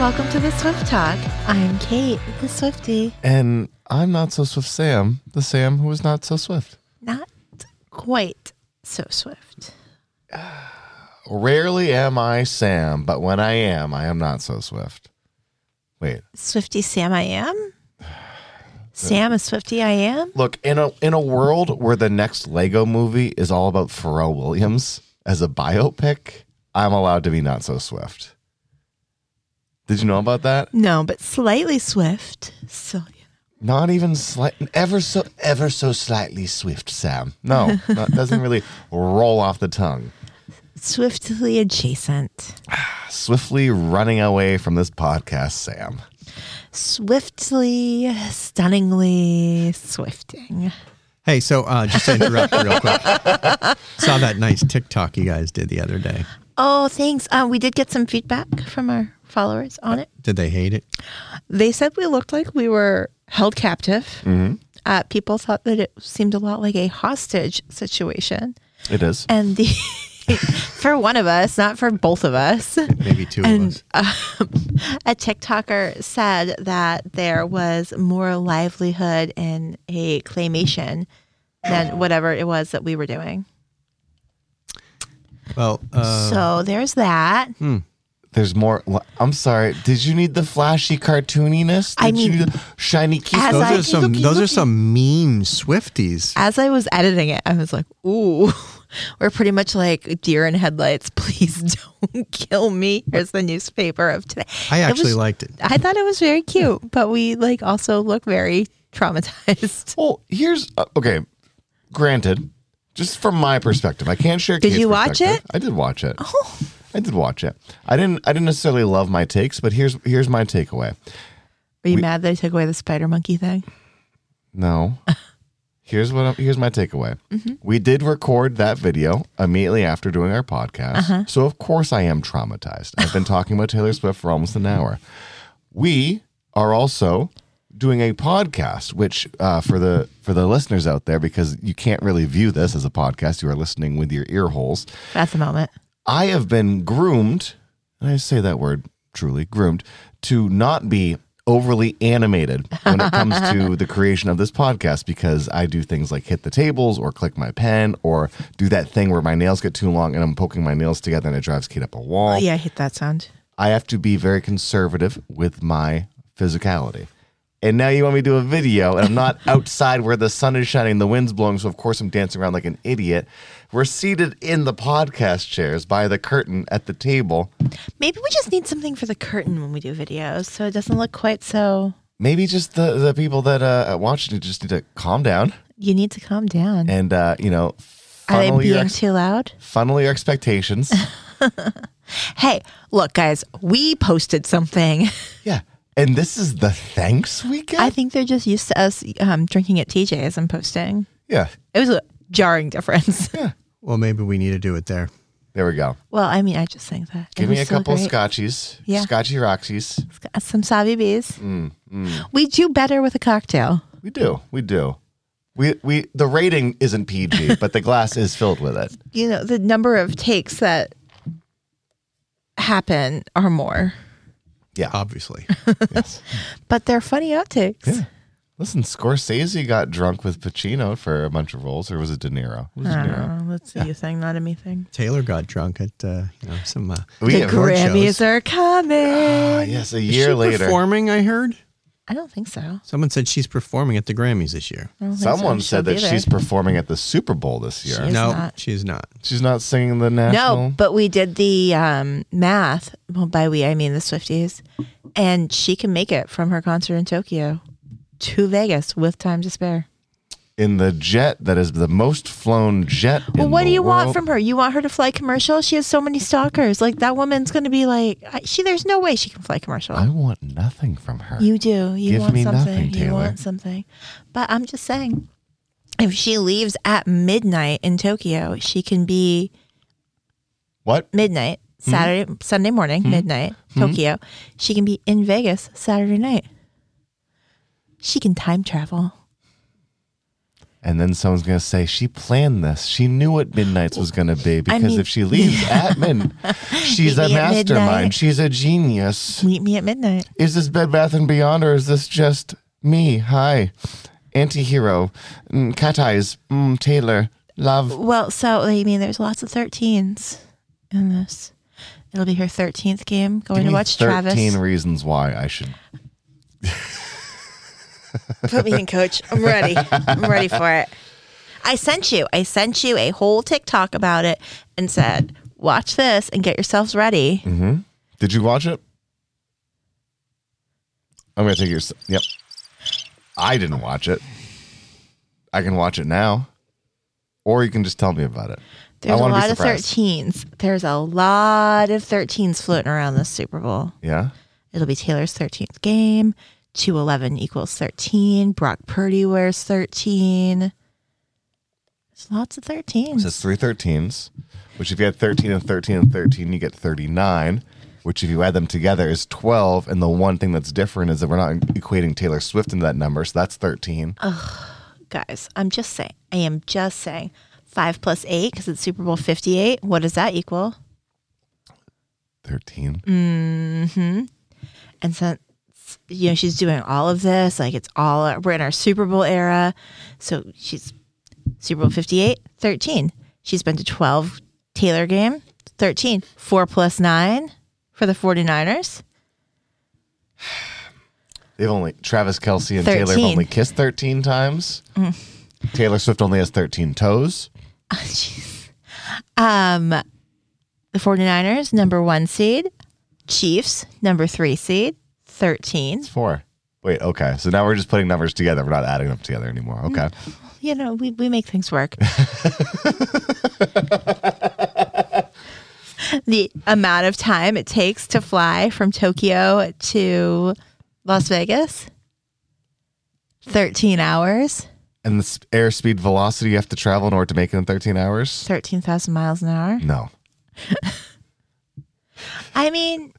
welcome to the Swift Talk. I'm Kait, the Swifty. And I'm not so swift Sam, the Sam who is not so swift. Not quite so swift. Rarely am I Sam, but when I am, I am not so swift. Wait. Swifty Sam, I am. Sam, a Swifty, I am. Look, in a in a world where the next Lego movie is all about Pharrell Williams as a biopic, I'm allowed to be not so swift. Did you know about that? No, but slightly swift. So, you. Not even slight, ever so, ever so slightly swift, Sam. No, that doesn't really roll off the tongue. swiftly adjacent. Swiftly running away from this podcast, Sam. Swiftly, stunningly swifting. Hey, so uh, just to interrupt real quick, saw that nice TikTok you guys did the other day. Oh, thanks. Uh, we did get some feedback from our followers on it. Did they hate it? They said we looked like we were held captive. Uh, people thought that it seemed a lot like a hostage situation. It is. And the for one of us, not for both of us. Maybe two of And us. um, a TikToker said that there was more livelihood in a claymation than whatever it was that we were doing. Well, uh, so there's that. There's more. I'm sorry. Did you need the flashy cartooniness? Did I you mean, need the shiny keys? those I- are some looky, those are some mean Swifties. As I was editing it, I was like, ooh, we're pretty much like deer in headlights. Please don't kill me. Here's the newspaper of today. I It actually was- liked it. I thought it was very cute, but we like also look very traumatized. Well, here's uh, okay. Granted, just from my perspective, I can't share. Did Kait's you watch it? I did watch it. Oh, I did watch it. I didn't. I didn't necessarily love my takes, but here's here's my takeaway. Are you We- mad that I took away the spider monkey thing? No. Here's what I'm, here's my takeaway. Mm-hmm. We did record that video immediately after doing our podcast. Uh-huh. So of course I am traumatized. I've been talking about Taylor Swift for almost an hour. We are also doing a podcast which uh, for the for the listeners out there because you can't really view this as a podcast you are listening with your ear holes At the moment. I have been groomed, and I say that word truly, groomed, to not be overly animated when it comes to the creation of this podcast because I do things like hit the tables or click my pen or do that thing where my nails get too long and I'm poking my nails together and it drives Kait up a wall. Oh, yeah, I hate that sound. I have to be very conservative with my physicality. And now you want me to do a video, and I'm not outside where the sun is shining, the wind's blowing, so of course I'm dancing around like an idiot. We're seated in the podcast chairs by the curtain at the table. Maybe we just need something for the curtain when we do videos so it doesn't look quite so. Maybe just the, the people that uh, watch it just need to calm down You need to calm down. and, uh, you know, Are they funnel your, being ex- too loud? funnel your expectations. Hey, look, guys, we posted something. yeah. And this is the thanks weekend? I think they're just used to us um, drinking at TJ's and posting. yeah. It was a jarring difference. Yeah. Well, maybe we need to do it there. There we go. well, I mean, I just think that. Give It me was a so couple great. scotchies. Yeah. Scotchy Roxies. Some Savi Bees. Mm, We do better with a cocktail. We do. We do. We we the rating isn't PG, but the glass is filled with it. You know, the number of takes that happen are more, Yeah. Obviously, yes. but they're funny outtakes. Yeah. Listen, Scorsese got drunk with Pacino for a bunch of roles, or was it De Niro? It was De Niro. Oh, that's a you thing, not a me thing. Taylor got drunk at uh, you know some. Uh, We the have- Grammys shows. are coming. Ah, yes, a is year she later. performing. I heard I don't think so. someone said she's performing at the Grammys this year. I don't think so. Someone She'll said be that there. she's performing at the Super Bowl this year. She is no, not. she's not. She's not singing the national. No, but we did the um, math. Well, by we, I mean the Swifties. And she can make it from her concert in Tokyo to Vegas with time to spare. In the jet that is the most flown jet. Well, what do you want from her? You want her to fly commercial? She has so many stalkers. Like that woman's going to be like, she. There's no way she can fly commercial. I want nothing from her. you do. You Give want me something. nothing, you Taylor. want something. But I'm just saying, if she leaves at midnight in Tokyo, she can be what? midnight hmm? Saturday, Sunday morning, hmm? midnight hmm? Tokyo. She can be in Vegas Saturday night. She can time travel. And then someone's going to say, she planned this. She knew what Midnight's was going to be because mean- if she leaves at midnight, she's a mastermind. She's a genius. Meet me at midnight. Is this Bed Bath and Beyond or is this just me? Hi. Anti-hero. Mm, Cat Eyes. Mm, Taylor. Love. Well, so I mean, there's lots of 13s in this. It'll be her 13th game. Going to watch 13 Travis. reasons why I should. Put me in, coach. I'm ready. I'm ready for it. I sent you. I sent you a whole TikTok about it and said, "Watch this and get yourselves ready." Mm-hmm. Did you watch it? I'm going to take your. Yep. I didn't watch it. I can watch it now. Or you can just tell me about it. There's a lot of 13s. There's a lot of 13s floating around this Super Bowl. Yeah? It'll be Taylor's 13th game. 211 equals 13. Brock Purdy wears 13. There's lots of 13s. It says three 13s, which if you had 13 and 13 and 13, you get 39, which if you add them together is 12. And the one thing that's different is that we're not equating Taylor Swift into that number. So that's 13. Guys, I'm just saying. I am just saying. 5 plus 8, because it's Super Bowl 58. What does that equal? 13. Mm hmm. And since you know she's doing all of this, like it's all we're in our Super Bowl era. So she's Super Bowl 58, 13. She's been to 12 Taylor game, 13. 4 plus 9 for the 49ers. They've only, Travis Kelce and Taylor have only kissed 13 times. Taylor Swift only has 13 toes. Um the 49ers number 1 seed, Chiefs number 3 seed, 13. It's four. Wait, okay. So now we're just putting numbers together. We're not adding them together anymore. Okay. Mm, you know, we we make things work. the amount of time it takes to fly from Tokyo to Las Vegas 13 hours, And the airspeed velocity you have to travel in order to make it in 13 hours? 13,000 miles an hour. No. I mean,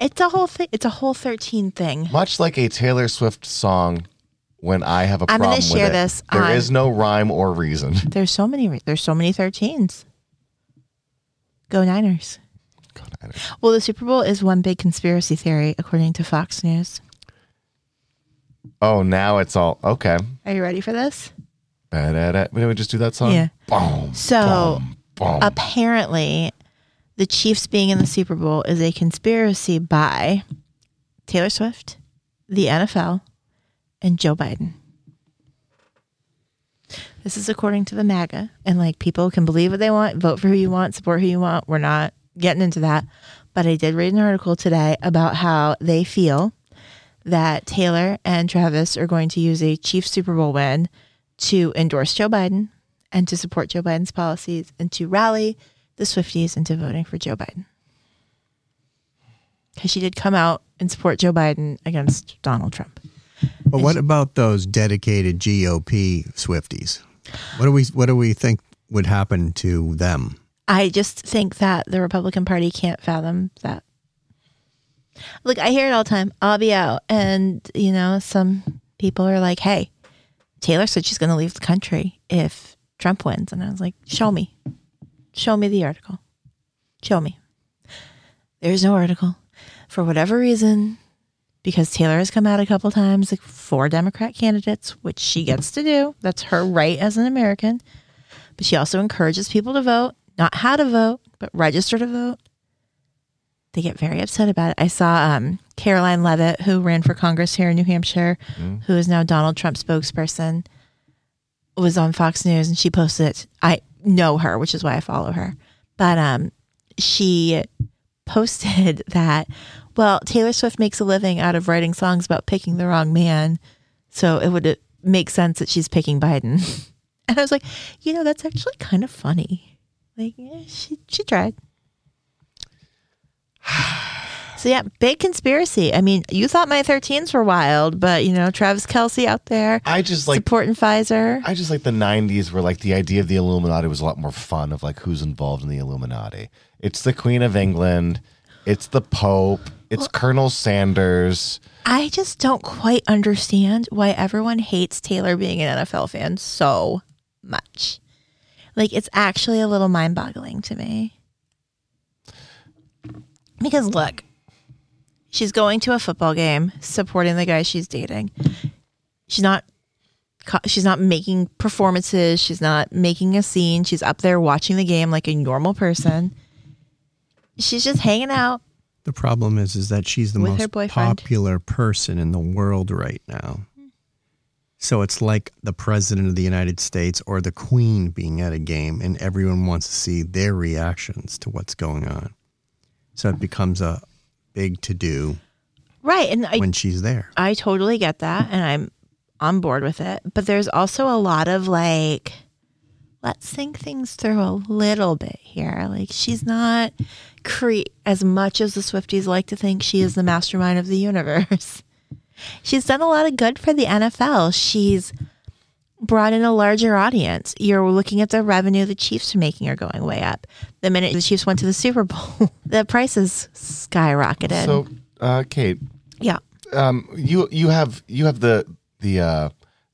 it's a whole thing. It's a whole 13 thing. Much like a Taylor Swift song, when I have a I'm problem gonna with share it, this there on- is no rhyme or reason. There's so many re- there's so many 13s. Go Niners. God, I don't- Well, the Super Bowl is one big conspiracy theory according to Fox News. oh, now it's all okay. Are you ready for this? Ba-da-da. Didn't we just do that song? Yeah. Boom. So boom, boom. apparently, the Chiefs being in the Super Bowl is a conspiracy by Taylor Swift, the NFL, and Joe Biden. This is according to the MAGA. And like people can believe what they want, vote for who you want, support who you want. We're not getting into that. But I did read an article today about how they feel that Taylor and Travis are going to use a Chiefs Super Bowl win to endorse Joe Biden and to support Joe Biden's policies and to rally the Swifties into voting for Joe Biden. Because she did come out and support Joe Biden against Donald Trump. But what about those dedicated GOP Swifties? What do we what do we think would happen to them? I just think that the Republican Party can't fathom that. Look, I hear it all the time. I'll be out, and you know, some people are like, "Hey, Taylor said she's going to leave the country if Trump wins," and I was like, "Show me, show me the article, show me." There's no article for whatever reason, because Taylor has come out a couple times like for Democrat candidates, which she gets to do. That's her right as an American. But she also encourages people to vote, not how to vote, but register to vote. They get very upset about it. I saw um, Karoline Leavitt, who ran for Congress here in New Hampshire, who is now Donald Trump spokesperson, was on Fox News and she posted. I know her, which is why I follow her. But um, she posted that, well, Taylor Swift makes a living out of writing songs about picking the wrong man. So it would make sense that she's picking Biden. And I was like, you know, that's actually kind of funny. Like, yeah, she she tried. So yeah, big conspiracy. I mean, you thought my 13s were wild, but you know, Travis Kelce out there I just like supporting Pfizer. I just like the '90s, where like the idea of the Illuminati was a lot more fun. Of like who's involved in the Illuminati. It's the Queen of England. It's the Pope. It's Colonel Sanders. I just don't quite understand why everyone hates Taylor being an NFL fan so much. Like, it's actually a little mind boggling to me. Because look, she's going to a football game supporting the guy she's dating. She's not she's not making performances, she's not making a scene. She's up there watching the game like a normal person. She's just hanging out. The problem is, is that she's the most popular person in the world right now. So it's like the president of the United States or the queen being at a game, and everyone wants to see their reactions to what's going on. So it becomes a big to do Right. And I when she's there. I totally get that and I'm on board with it. But there's also a lot of like, let's think things through a little bit here. Like, she's not cre- as much as the Swifties like to think she is the mastermind of the universe. she's done a lot of good for the NFL. She's brought in a larger audience. You're looking at the revenue the Chiefs are making are going way up. The minute the Chiefs went to the Super Bowl, the prices skyrocketed. So, uh, Kait, yeah. um, you you have you have the the uh,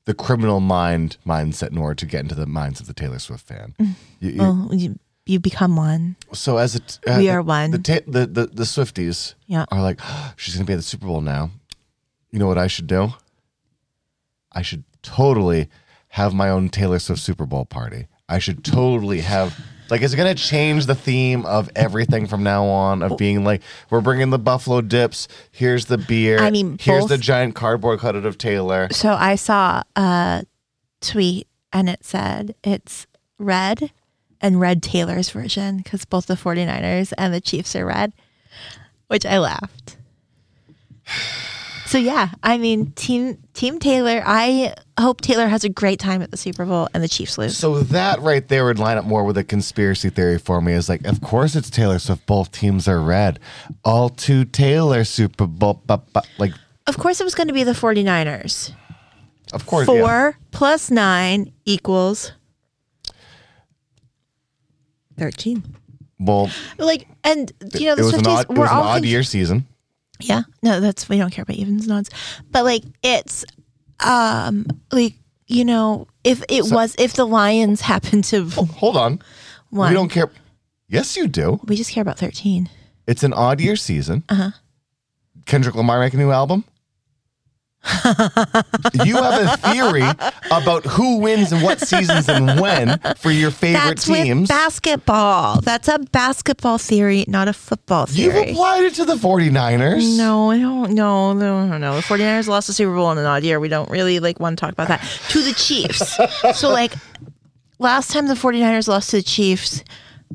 the criminal mind mindset in order to get into the minds of the Taylor Swift fan. Mm. You- you- Well, you, you become one. so as a t- uh, We are one. The, ta- the the the Swifties Yeah. are like, she's gonna be at the Super Bowl now. You know what I should do? I should totally have my own Taylor Swift Super Bowl party. I should totally have. Like, is it going to change the theme of everything from now on? Of being like, we're bringing the buffalo dips. Here's the beer. I mean, here's both- the giant cardboard cutout of Taylor. So I saw a tweet and it said it's red and red Taylor's version because both the 49ers and the Chiefs are red, which I laughed. So yeah, I mean, team Team Taylor. I hope Taylor has a great time at the Super Bowl and the Chiefs lose. So that right there would line up more with a conspiracy theory for me. Is like, of course it's Taylor Swift. Both teams are red. All to Taylor Super Bowl. bu- Like, of course, it was going to be the 49ers. of course. Four yeah. plus nine equals 13. Well, Like, and you know, the Swifties odd. It were all odd thinking- year season. Yeah. No, that's we don't care about evens and odds. But like it's um like you know, if it was if the Lions happened to Hold on. One. We don't care. Yes, you do. we just care about 13. It's an odd year season. Uh Uh-huh. huh. Kendrick Lamar make a new album. You have a theory about who wins and what seasons and when for your favorite That's teams. with basketball. That's a basketball theory, not a football theory. You've applied it to the 49ers. No, I don't no, no, no, no. The 49ers lost the Super Bowl in an odd year. We don't really like want to talk about that. To the Chiefs. so like last time the 49ers lost to the Chiefs,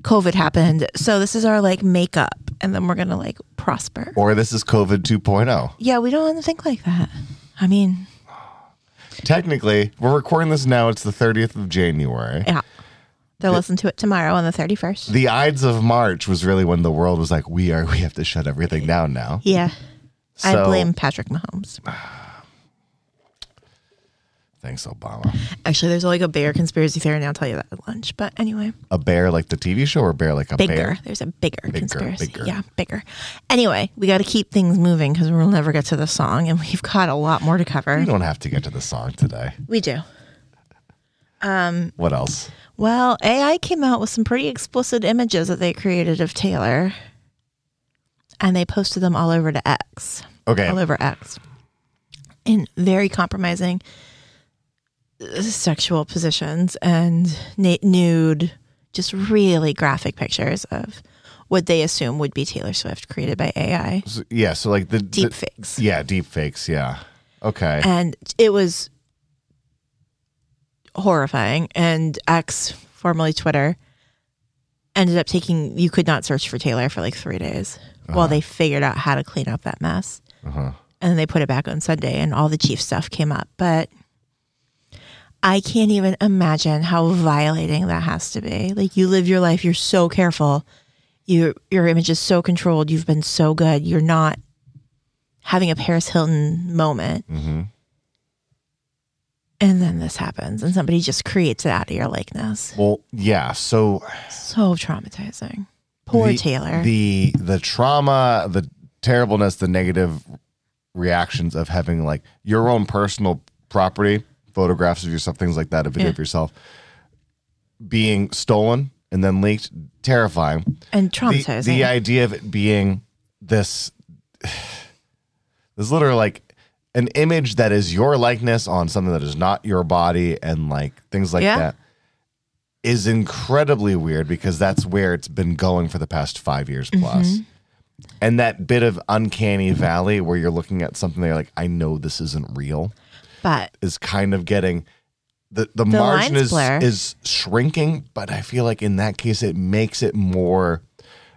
COVID happened. So this is our like makeup and then we're going to like prosper. Or this is COVID 2.0. Yeah, we don't want to think like that. I mean, Technically, we're recording this now. It's the 30th of January. yeah. They'll listen to it tomorrow on the 31st. The Ides of March was really when the world was like, we are, we have to shut everything down now. Yeah. I So- blame Patrick Mahomes. Thanks, Obama. Actually, there's like a bear conspiracy theory, and I'll tell you that at lunch. But anyway. A bear like the TV show or a bear like a bigger. bear? There's a bigger, conspiracy. bigger. Yeah, bigger. Anyway, we got to keep things moving because we'll never get to the song, and we've got a lot more to cover. We don't have to get to the song today. We do. Um. What else? Well, AI came out with some pretty explicit images that they created of Taylor, and they posted them all over to X, Okay. all over X, in very compromising sexual positions and na- nude, just really graphic pictures of what they assume would be Taylor Swift created by AI. So- yeah. So like the Deep the- fakes. Yeah, deep fakes. Yeah. Okay. and it was horrifying and x formerly twitter ended up taking you could not search for taylor for like three days while they figured out how to clean up that mess Uh-huh. and then they put it back on sunday and all the chief stuff came up but i can't even imagine how violating that has to be. Like you live your life you're so careful. Your your image is so controlled. You've been so good. You're not having a paris hilton moment. Hmm and then this happens and somebody just creates it out of your likeness. Well, yeah. So so traumatizing. Poor the, taylor. The the trauma, the terribleness, the negative reactions of having like your own personal property, photographs of yourself, things like that, a video Yeah. of yourself being stolen and then leaked, terrifying. And The, traumatizing. the idea of it being this, this literally like an image that is your likeness on something that is not your body and like things like Yeah. that is incredibly weird because that's where it's been going for the past five years plus. Mm-hmm. And that bit of uncanny valley where you're looking at something that you're like, I know this isn't real, but is kind of getting the the, The margin is blur. is shrinking, but I feel like in that case it makes it more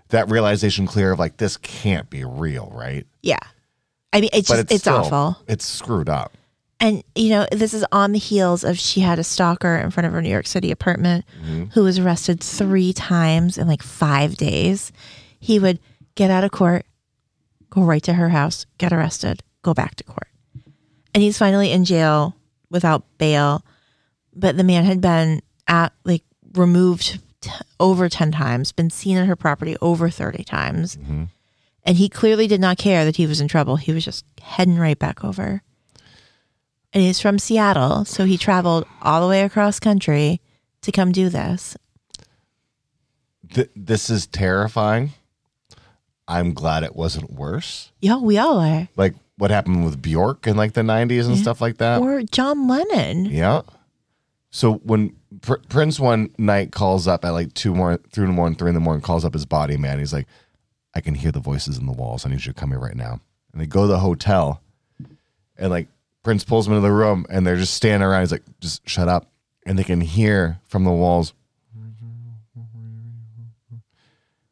that realization clear of like this can't be real, right? yeah. I mean, it's But just, it's, still- awful. It's screwed up. And, you know, this is on the heels of she had a stalker in front of her New York City apartment mm-hmm. who was arrested three times in like five days. He would get out of court, go right to her house, get arrested, go back to court. And he's finally in jail without bail. But the man had been at like removed t- over 10 times, been seen at her property over 30 times. Mm-hmm. And he clearly did not care that he was in trouble. He was just heading right back over. And he's from Seattle, so he traveled all the way across country to come do this. Th- this is terrifying. I'm glad it wasn't worse. Yeah, we all are. Like what happened with Bjork in like the 90s and stuff like that. Or John Lennon. Yeah. So when Pr- Prince one night calls up at like two more, three in the morning, three in the morning, calls up his body man. He's like, I can hear the voices in the walls. I need you to come here right now. And they go to the hotel, and like Prince pulls them into the room, and they're just standing around. He's like, just shut up, and they can hear from the walls.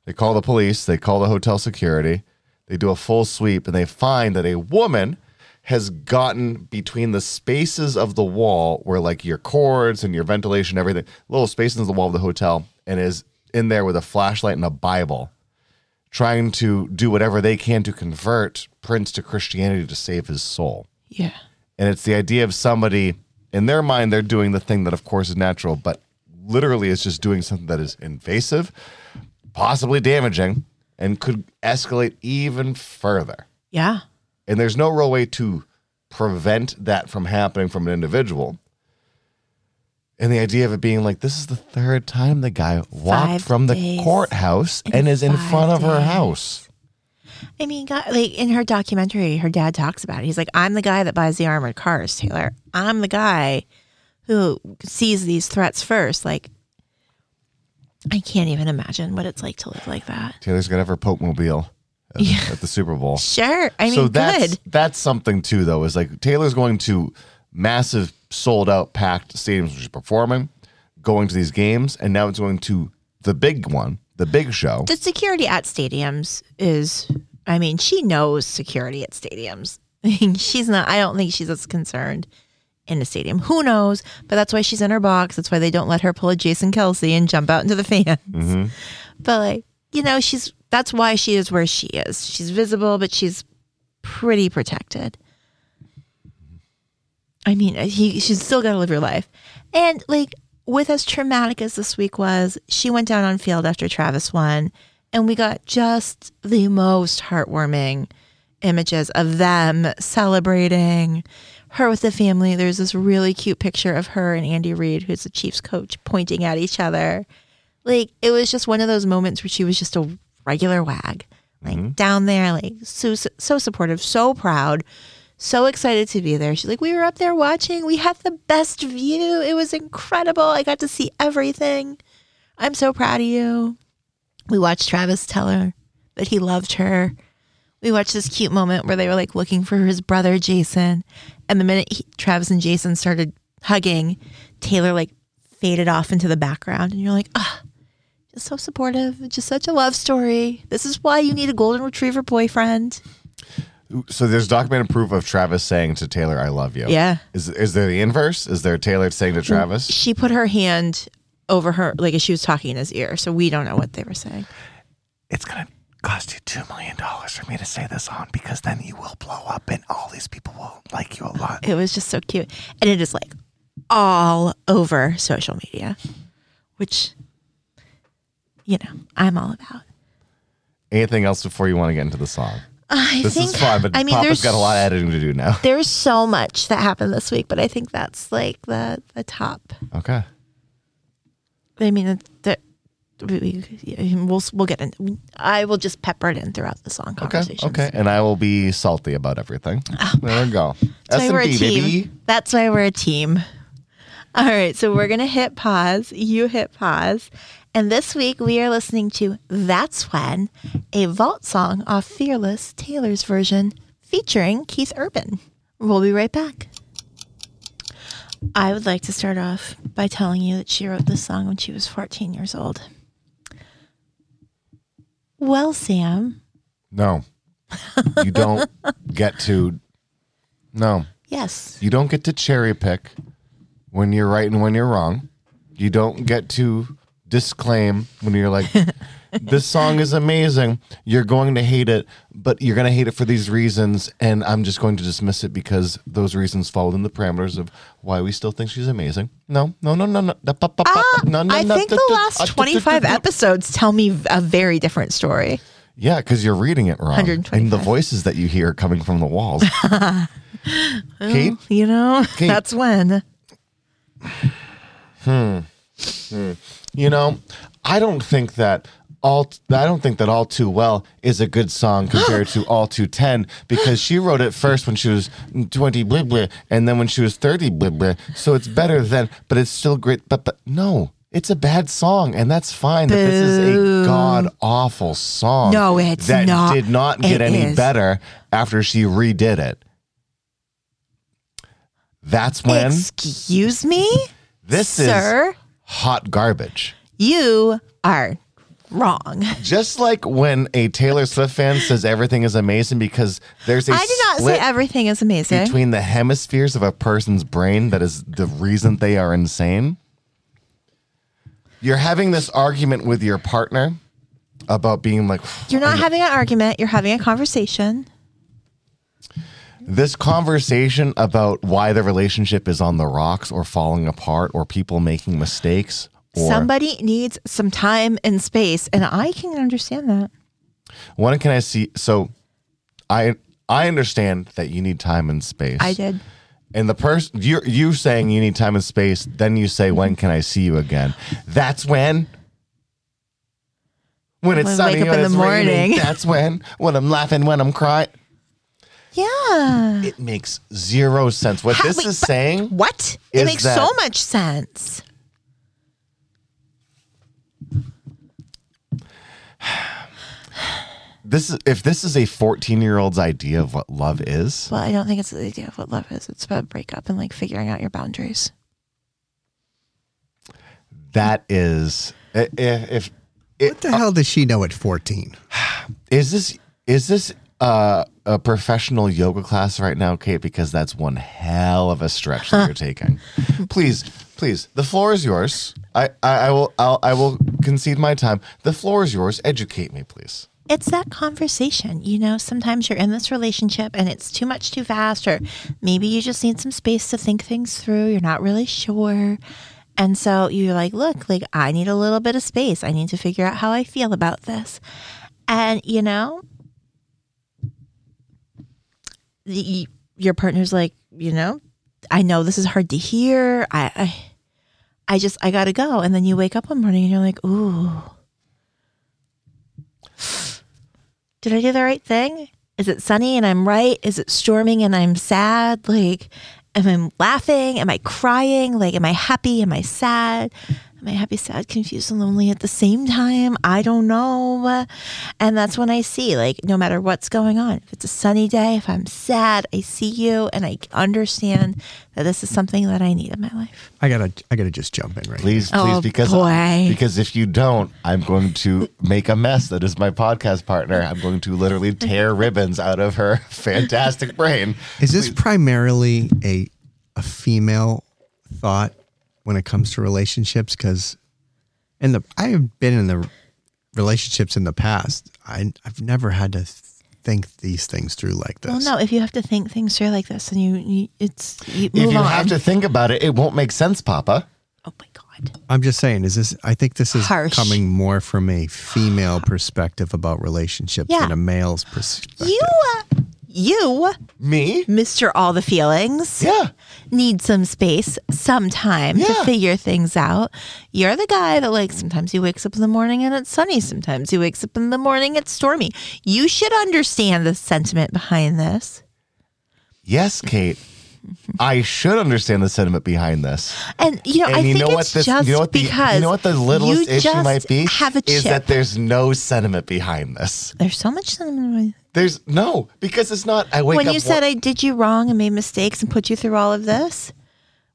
They call the police. They call the hotel security. They do a full sweep, and they find that a woman has gotten between the spaces of the wall where like your cords and your ventilation, everything, little spaces in the wall of the hotel, and is in there with a flashlight and a Bible, trying to do whatever they can to convert Prince to Christianity to save his soul. Yeah. And it's the idea of somebody in their mind, they're doing the thing that, of course, is natural, but literally is just doing something that is invasive, possibly damaging, and could escalate even further. Yeah. And there's no real way to prevent that from happening from an individual. And the idea of it being like, this is the third time the guy walked Five from the courthouse and is in front of her house. I mean, God, like in her documentary, her dad talks about it. He's like, I'm the guy that buys the armored cars, Taylor. I'm the guy who sees these threats first. Like, I can't even imagine what it's like to live like that. Taylor's gonna have her Pope Mobile at, Yeah. at the Super Bowl. Sure. I mean, so that's good. that's something too, though. Is like Taylor's going to massive, sold out, packed stadiums where she's performing, going to these games, and now it's going to the big one, the big show. The security at stadiums is, I mean, she knows security at stadiums. she's not, I don't think she's as concerned in a stadium. Who knows? But that's why she's in her box. That's why they don't let her pull a Jason Kelce and jump out into the fans. Mm-hmm. But like, you know, she's, that's why she is where she is. She's visible, but she's pretty protected. I mean, uh, he, she's still got to live her life. And like, with as traumatic as this week was, she went down on field after Travis won, and we got just the most heartwarming images of them celebrating her with the family. There's this really cute picture of her and Andy Reid, who's the Chiefs coach, pointing at each other. Like it was just one of those moments where she was just a regular wag, like mm-hmm. down there, like so so supportive, so proud, so excited to be there. She's like, we were up there watching. We had the best view. It was incredible. I got to see everything. I'm so proud of you. We watched Travis tell her that he loved her. We watched this cute moment where they were like looking for his brother Jason, and the minute he, Travis and Jason started hugging, Taylor like faded off into the background, and you're like, ah, just so supportive. Just such a love story. This is why you need a golden retriever boyfriend. So there's documented proof of Travis saying to Taylor, "I love you." Yeah. Is is there the inverse? Is there Taylor saying to Travis? She put her hand over her, like as she was talking in his ear, so we don't know what they were saying. It's gonna cost you two million dollars for me to say this on because then you will blow up and all these people will like you a lot. It was just so cute. And it is like all over social media, which, you know, I'm all about. Anything else before you want to get into the song? I This think is fun, but I mean, Papa's there's got a lot of editing to do now. There's so much that happened this week, but I think that's like the the top. Okay. I mean, that we, we, we'll we'll get in. I will just pepper it in throughout the song Okay. conversations. Okay. And I will be salty about everything. Ah. there we go. That's why we're a S&P, team. baby. That's why we're a team. All right, so we're gonna hit pause. You hit pause, and this week we are listening to "That's When," a vault song off Fearless Taylor's version, featuring Keith Urban. We'll be right back. I would like to start off by telling you that she wrote this song when she was 14 years old. Well, Sam, No. You don't get to. No. yes, You don't get to cherry pick when you're right and when you're wrong. You don't get to disclaim when you're like, this song is amazing. You're going to hate it, but you're going to hate it for these reasons. And I'm just going to dismiss it because those reasons fall within the parameters of why we still think she's amazing. No, no, no, no, no. No, no, I think the last uh, 25 episodes tell me a very different story. Yeah, because you're reading it wrong. And the voices that you hear coming from the walls. Kait, You know, that's when. Hmm. You know, I don't think that all I don't think that all too well is a good song compared to all too ten because she wrote it first when she was twenty blah blah and then when she was thirty blah blah. So it's better than, but it's still great. But but no, it's a bad song, and that's fine. That this is a god awful song. No, it's that not. did not get any is. better after she redid it. That's when Excuse me, this is hot garbage. You are wrong. Just like when a Taylor Swift fan says everything is amazing because there's a I did not say everything is amazing. between the hemispheres of a person's brain that is the reason they are insane. You're having this argument with your partner about being like You're not having an argument. You're having a conversation. this conversation about why the relationship is on the rocks or falling apart or people making mistakes or Somebody needs some time and space, and I can understand that. when can I see so I I understand that you need time and space. I did. And the person you you saying you need time and space, then you say, "When can I see you again?" That's when. When it's When sunny, wake up in the raining, morning. that's when. When I'm laughing, when I'm crying, Yeah. it makes zero sense. What How- this wait, is saying, What? It makes so much sense. This is if this is a 14 year old's idea of what love is. Well, I don't think it's the idea of what love is. It's about breakup and like figuring out your boundaries. That is, i- if, if it, What the hell does she know at 14? is this is this uh, a professional yoga class right now, Kait? Because that's one hell of a stretch that you're taking. Please, please, the floor is yours. I, I, I will I'll, I will concede my time. The floor is yours. Educate me, please. It's that conversation. You know, sometimes you're in this relationship and it's too much too fast, or maybe you just need some space to think things through. You're not really sure. And so you're like, look, like I need a little bit of space. I need to figure out how I feel about this. And, you know, the, your partner's like, you know, I know this is hard to hear. I, I, I just, I gotta go. And then you wake up one morning and you're like, ooh, did I do the right thing? Is it sunny and I'm right? Is it storming and I'm sad? Like, am I laughing? Am I crying? Like, am I happy? Am I sad? Am I happy, sad, confused, and lonely at the same time? I don't know. And that's when I see, like, no matter what's going on, if it's a sunny day, if I'm sad, I see you and I understand that this is something that I need in my life. I gotta, I gotta just jump in right. Please, oh, please, Oh, because boy. because if you don't, I'm going to make a mess. That is my podcast partner. I'm going to literally tear ribbons out of her fantastic brain. Is this primarily a a female thought when it comes to relationships? Because in the I have been in the relationships in the past. I I've never had to think these things through like this. Well, no, if you have to think things through like this, and you, you it's you If move you on. have to think about it, it won't make sense, Papa. Oh my god. I'm just saying, is this? I think this is Harsh. coming more from a female perspective about relationships Yeah. than a male's perspective. You, uh, you, Me? Mister All the Feelings, Yeah. need some space, some time to Yeah. figure things out. You're the guy that like sometimes he wakes up in the morning and it's sunny. Sometimes he wakes up in the morning it's stormy. You should understand the sentiment behind this. Yes, Kait. I should understand the sentiment behind this. And you know, And I you think know what it's this just you know what the because you know what the littlest issue might be Have a is chip. that there's no sentiment behind this. there's so much sentiment. There's no because it's not I wake when you said I did you wrong and made mistakes and put you through all of this,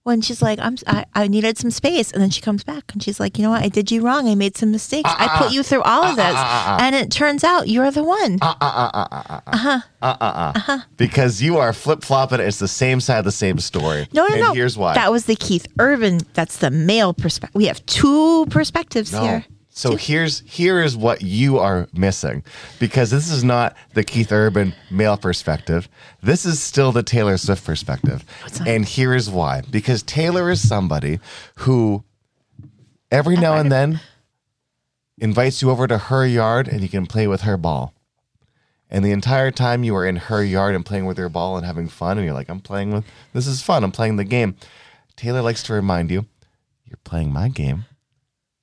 when she's like, I'm, I, I needed some space, and then she comes back and she's like, you know what, I did you wrong. I made some mistakes. Ah, I Uh-uh. put ah. you through all of this, and it turns out you're the one. Uh-huh. Uh-uh. Because you are flip flopping. It's the same side, of the same story. no, no, and no. Here's why. That was the Keith Urban. That's the male perspective. We have two perspectives No. here. So here's here is what you are missing because this is not the Keith Urban male perspective. This is still the Taylor Swift perspective. And here is why. Because Taylor is somebody who every now and then invites you over to her yard and you can play with her ball. And the entire time you are in her yard and playing with her ball and having fun, and you're like, I'm playing with this is fun. I'm playing the game. Taylor likes to remind you, you're playing my game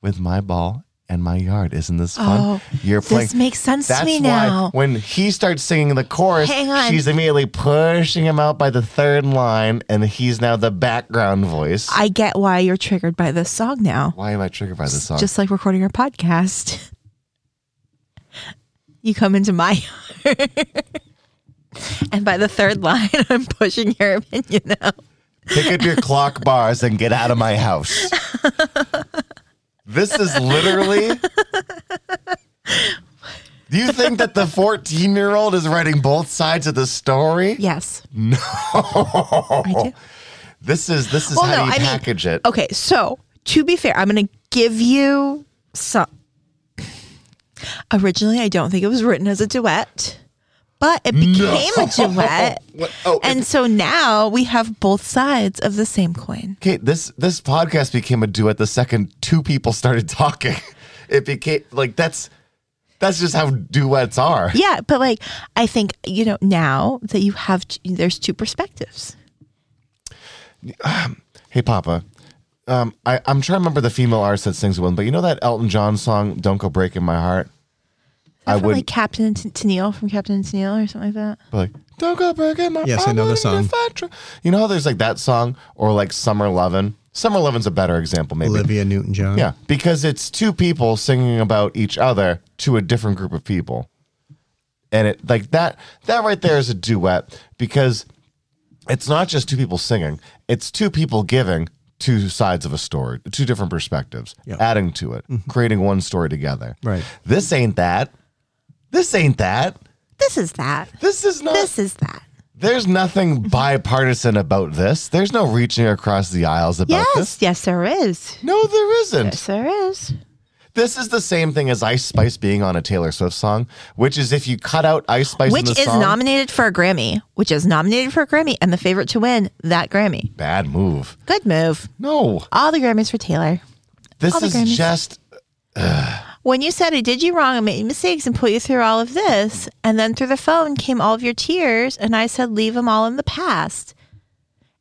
with my ball and my yard. Isn't this fun? Oh, you're playing. this makes sense to That's me why now. when he starts singing the chorus, Hang on. she's immediately pushing him out by the third line, and he's now the background voice. I get why you're triggered by this song now. why am I triggered by this song? Just like recording our podcast. You come into my yard. and by the third line, I'm pushing your opinion out. Pick up your clock bars and get out of my house. This is literally. Do you think that the 14 year old is writing both sides of the story? Yes. No. I do. This is this is Well, how no, you I mean- package it. Okay, so to be fair, I'm going to give you some. Originally, I don't think it was written as a duet, but it became a duet. Oh, And so now we have both sides of the same coin. Kait, this this podcast became a duet the second two people started talking. It became like that's that's just how duets are. Yeah, but like I think you know now that you have there's two perspectives. Hey, Papa. Um, I, I'm trying to remember the female artist that sings one, but you know that Elton John song, "Don't Go Breaking My Heart." I From, would like Captain and T- Tennille from Captain and Tennille or something like that. be like, "Don't go breaking my Yes, I know the song. You know how there's like that song or like "Summer Lovin'." "Summer Lovin's a better example, maybe. Olivia Newton John. Yeah, because it's two people singing about each other to a different group of people. And it like that that right there is a duet because it's not just two people singing, it's two people giving two sides of a story, two different perspectives, Yeah. adding to it, mm-hmm. creating one story together. Right. This ain't that. This ain't that. This is that. This is not This is that. There's nothing mm-hmm. bipartisan about this. There's no reaching across the aisles about Yes, this. yes, there is. No, there isn't. Yes, there is. This is the same thing as Ice Spice being on a Taylor Swift song, which is if you cut out Ice Spice Which is song, nominated for a Grammy. Which is nominated for a Grammy and the favorite to win that Grammy. bad move. Good move. No, All the Grammys for Taylor. this is Grammys. just When you said I did you wrong and made mistakes and put you through all of this, and then through the phone came all of your tears, and I said, leave them all in the past.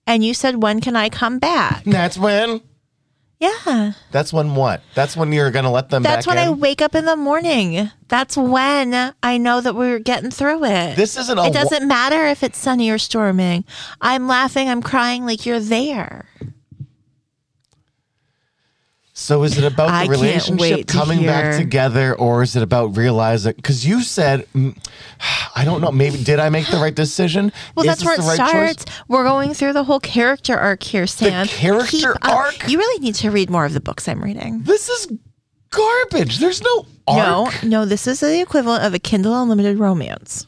And you said, when can I come back? that's when. Yeah. That's when what? That's when you're gonna let them That's when I wake up in the morning. That's when I know that we're getting through it. This isn't it doesn't matter if it's sunny or storming. I'm laughing, I'm crying like you're there. So is it about I the relationship coming back together, or is it about realizing? Because you said, mm, I don't know. Maybe did I make the right decision? Well, Is that's where it the right choice? starts. We're going through the whole character arc here, Sam. character Keep up. arc? You really need to read more of the books I'm reading. This is garbage. There's no arc. No, no, this is the equivalent of a Kindle Unlimited romance.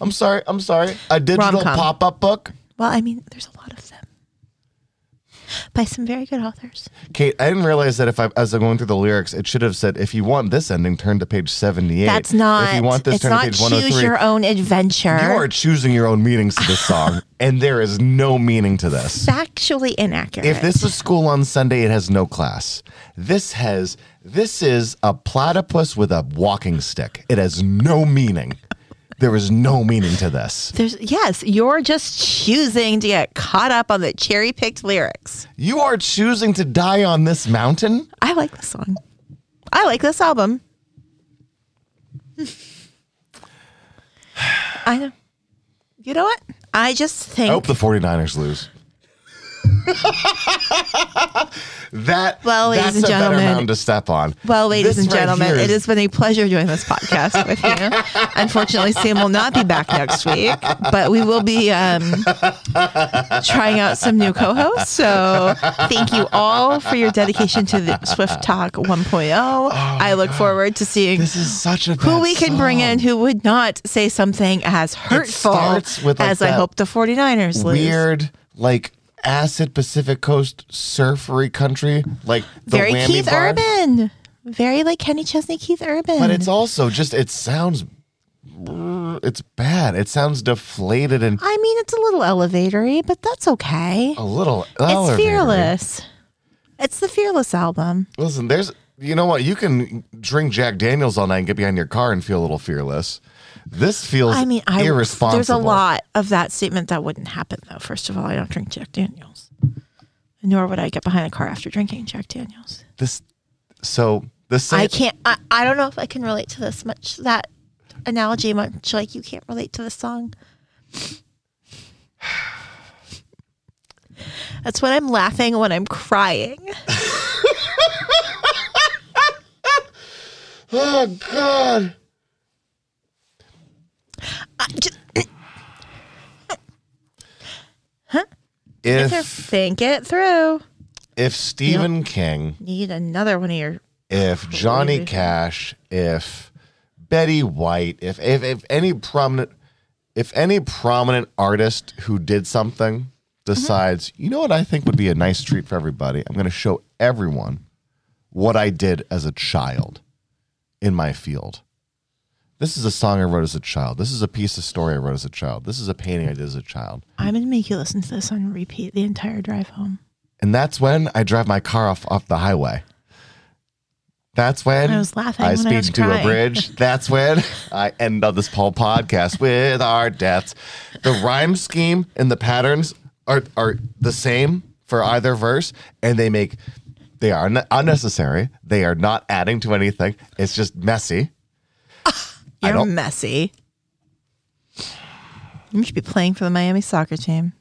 I'm sorry. I'm sorry. A digital Rom-com. pop-up book. Well, I mean, there's a lot of them. By some very good authors. Kait, I didn't realize that if I, as I'm going through the lyrics, it should have said, if you want this ending, turn to page 78. That's not. If you want this, turn to page choose oh your own adventure. You are choosing your own meanings to this song, and there is no meaning to this. factually inaccurate. If this is school on Sunday, it has no class. This has this is a platypus with a walking stick. It has no meaning. There is no meaning to this. There's yes, you're just choosing to get caught up on the cherry picked lyrics. You are choosing to die on this mountain? I like this song. I like this album. I know. You know what? I just think I hope the 49ers lose. that Well, ladies that's and gentlemen- mountain to step on. Well, ladies This and right gentlemen, here it is- has been a pleasure doing this podcast with you. Unfortunately, Sam will not be back next week, but we will be um, trying out some new co-hosts. So, thank you all for your dedication to the Swift Talk 1.0. Oh I look forward to seeing This is such a who we can bring in who would not say something as hurtful with, like, as I hope the 49ers lose. weird like acid Pacific Coast surfery country, like the Very whammy Keith bar. Urban. Very like Kenny Chesney, Keith Urban. But it's also just it sounds it's bad. It sounds deflated and I mean, it's a little elevatory, but that's okay. a little It's fearless. It's the fearless album. Listen, there's you know what? You can drink Jack Daniels all night and get behind your car and feel a little fearless. This feels I mean, I irresponsible. there's a lot of that statement that wouldn't happen though. First of all, I don't drink Jack Daniels, nor would I get behind a car after drinking Jack Daniels. This so the same I can't. I, I don't know if I can relate to this much. That analogy, much like you can't relate to the song. That's when I'm laughing when I'm crying. Oh god. Just, If think it through. if Stephen King Need another one of your if Johnny Cash, if Betty White, if if, if any prominent if any prominent artist who did something decides, mm-hmm. you know what I think would be a nice treat for everybody, I'm going to show everyone what I did as a child in my field. This is a song I wrote as a child. This is a piece of story I wrote as a child. This is a painting I did as a child. I'm gonna make you listen to this on repeat the entire drive home. And that's when I drive my car off off the highway. That's when I was laughing I speed to a bridge. That's when I end on this whole podcast with our deaths. The rhyme scheme and the patterns are are the same for either verse, and they make they are un- unnecessary. They are not adding to anything. It's just messy. I You're don't- messy. You should be playing for the Miami soccer team.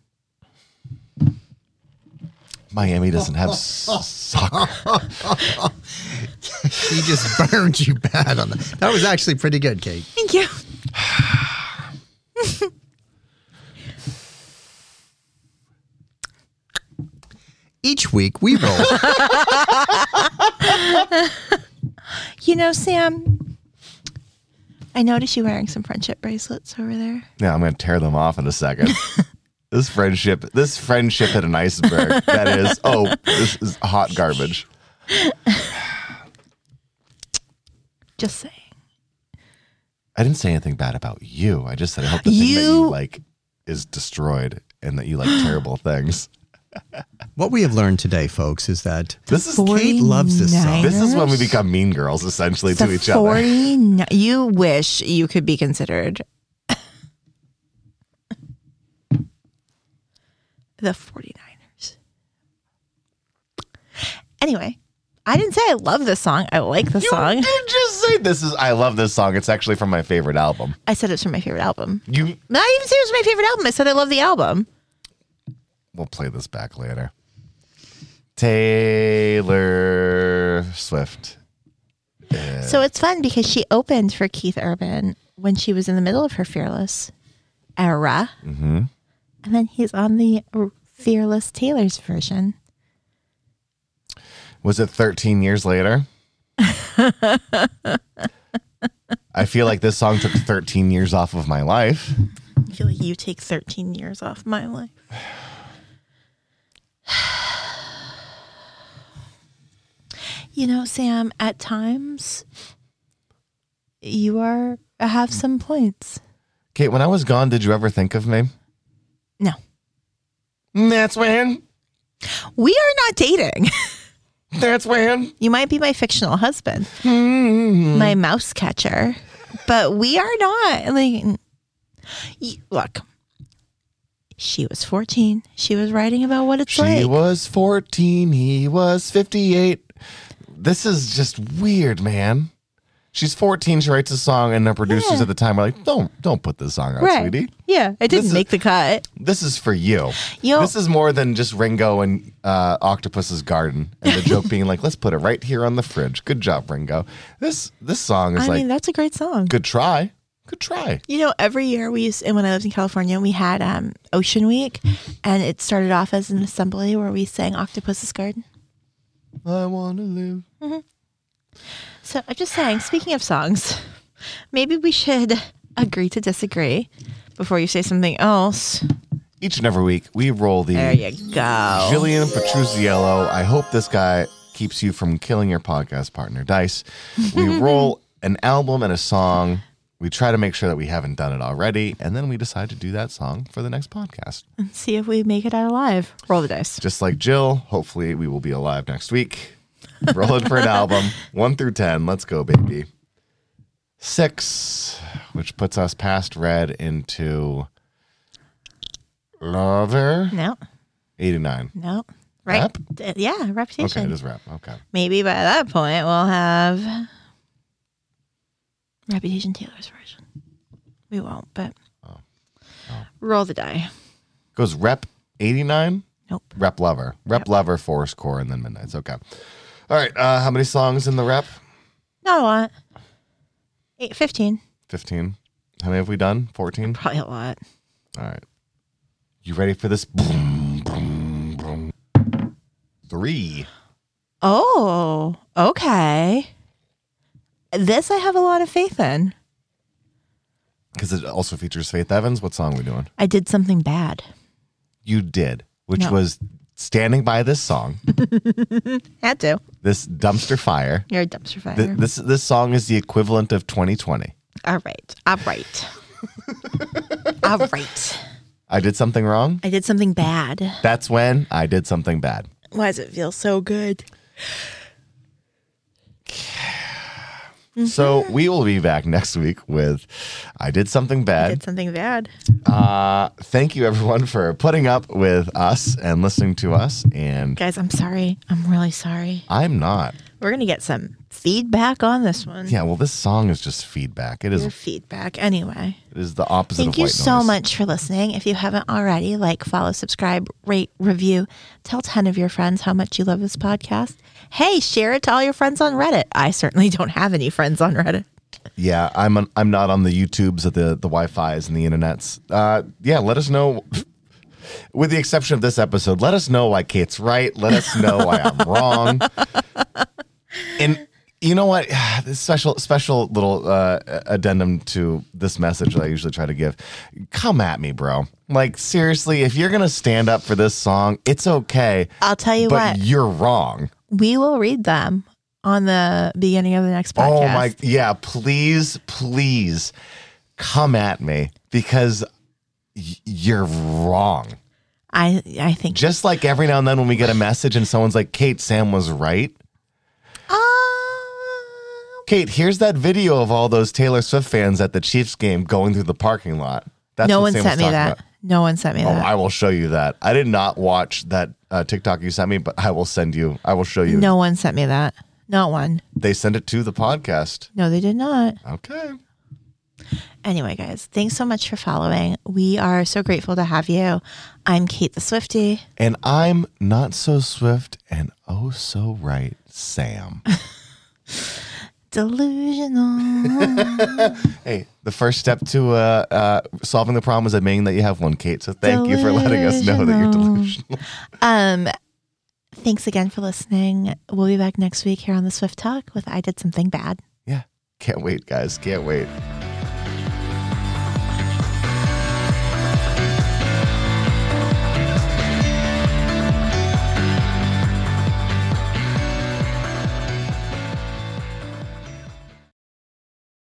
Miami doesn't have s- soccer. He just burned you bad on that. That was actually pretty good, Kait. Thank you. Each week we roll. You know, Sam, I noticed you wearing some friendship bracelets over there. Yeah, I'm going to tear them off in a second. this friendship, this friendship hit an iceberg. That is, oh, this is hot garbage. Just saying. I didn't say anything bad about you. I just said I hope the thing that you You- like is destroyed and that you like terrible things. What we have learned today, folks, is that This is Kait loves this song. this is when we become mean girls essentially to The each other. 49 You wish you could be considered the 49ers. Anyway, I didn't say I love this song. I like the song. did just say this is I love this song. It's actually from my favorite album. I said it's from my favorite album. You Not even say it was my favorite album. I said I love the album. We'll play this back later. Taylor Swift. So it's fun because she opened for Keith Urban when she was in the middle of her Fearless era. Mm-hmm. And then he's on the Fearless Taylor's version. Was it 13 years later? I feel like this song took 13 years off of my life. I feel like you take 13 years off my life. You know, Sam, at times you are have some points. Kait, when I was gone, did you ever think of me? No. That's when. We are not dating. That's when. You might be my fictional husband, Hmm. my mouse catcher, but we are not. Like, look, she was 14. She was writing about what it's She like. She was 14. He was 58. This is just weird, man. She's 14. She writes a song, and the producers Yeah. at the time are like, "Don't, don't put this song out, right. sweetie. Yeah, it didn't is- make the cut. This is for you. This is more than just Ringo and uh, Octopus's Garden, and the joke being like, "Let's put it right here on the fridge." Good job, Ringo. This this song is I like, mean, that's a great song. good try, good try. You know, every year we used, and when I lived in California, we had um, Ocean Week, and it started off as an assembly where we sang Octopus's Garden. I want to live. So I'm just saying, speaking of songs, maybe we should agree to disagree before you say something else. Each and every week, we roll the There you go. Jillian Petruzziello. I hope this guy keeps you from killing your podcast partner, Dice. We roll an album and a song. We try to make sure that we haven't done it already, and then we decide to do that song for the next podcast. And see if we make it out alive. Roll the dice. Just like Jill, hopefully we will be alive next week. Rolling for an album, one through 10. Let's go, baby. Six, which puts us past red into Lover. No, 89. no. Right. Rap? Yeah, reputation. Okay, it is rap. Okay. Maybe by that point we'll have Reputation Taylor's version. We won't, but Oh. roll the die. Goes rep 89, Nope. rep lover. Rep lover, forest core, and then midnights. Okay. All right. Uh, how many songs in the rep? Not a lot. Eight, 15. 15. How many have we done? 14? Probably a lot. All right. You ready for this? Boom, boom, boom. Three. Oh, okay. This I have a lot of faith in. Because it also features Faith Evans. What song are we doing? I did something bad. You did, which No. was standing by this song, Had to. this dumpster fire. You're a dumpster fire. Th- this this song is the equivalent of 2020. All right. All right. All right. I did something wrong. I did something bad. That's when I did something bad. Why does it feel so good? So we will be back next week with I did something Bad. I did something bad. Uh, thank you everyone for putting up with us and listening to us. And Guys, I'm sorry. I'm really sorry. I'm not. We're going to get some feedback on this one. Yeah, well, this song is just feedback. It is Your feedback. Anyway. it is the opposite Thank of you white so noise. much for listening. If you haven't already, like, follow, subscribe, rate, review. Tell 10 of your friends how much you love this podcast. Hey, share it to all your friends on Reddit. I certainly don't have any friends on Reddit. Yeah, I'm on, I'm not on the YouTubes of the the Wi-Fi's and the internets. Uh, yeah, let us know. With the exception of this episode, let us know why Kait's right. Let us know why I'm wrong. And you know what? This special special little uh, addendum to this message that I usually try to give. Come at me, bro. Like seriously, if you're gonna stand up for this song, it's okay. I'll tell you but what, you're wrong. we will read them on the beginning of the next podcast. Oh my, yeah, please, please come at me because y- you're wrong. I, I think. Just like every now and then when we get a message and someone's like, Kait, Sam was right. Kait, here's that video of all those Taylor Swift fans at the Chiefs game going through the parking lot. That's no what one Sam sent me that. about. No one sent me Oh, that. I will show you that. I did not watch that uh, TikTok you sent me, but I will send you. I will show you. no one sent me that. Not one. They sent it to the podcast. No, they did not. Okay. Anyway, guys, thanks so much for following. We are so grateful to have you. I'm Kait the Swifty. And I'm not so swift and oh so right, Sam. Delusional. hey, the first step to uh, uh, solving the problem is admitting that you have one, Kait. So thank you for letting us know that you're delusional. um, thanks again for listening. We'll be back next week here on the Swift Talk with I Did Something Bad. yeah. Can't wait, guys. Can't wait.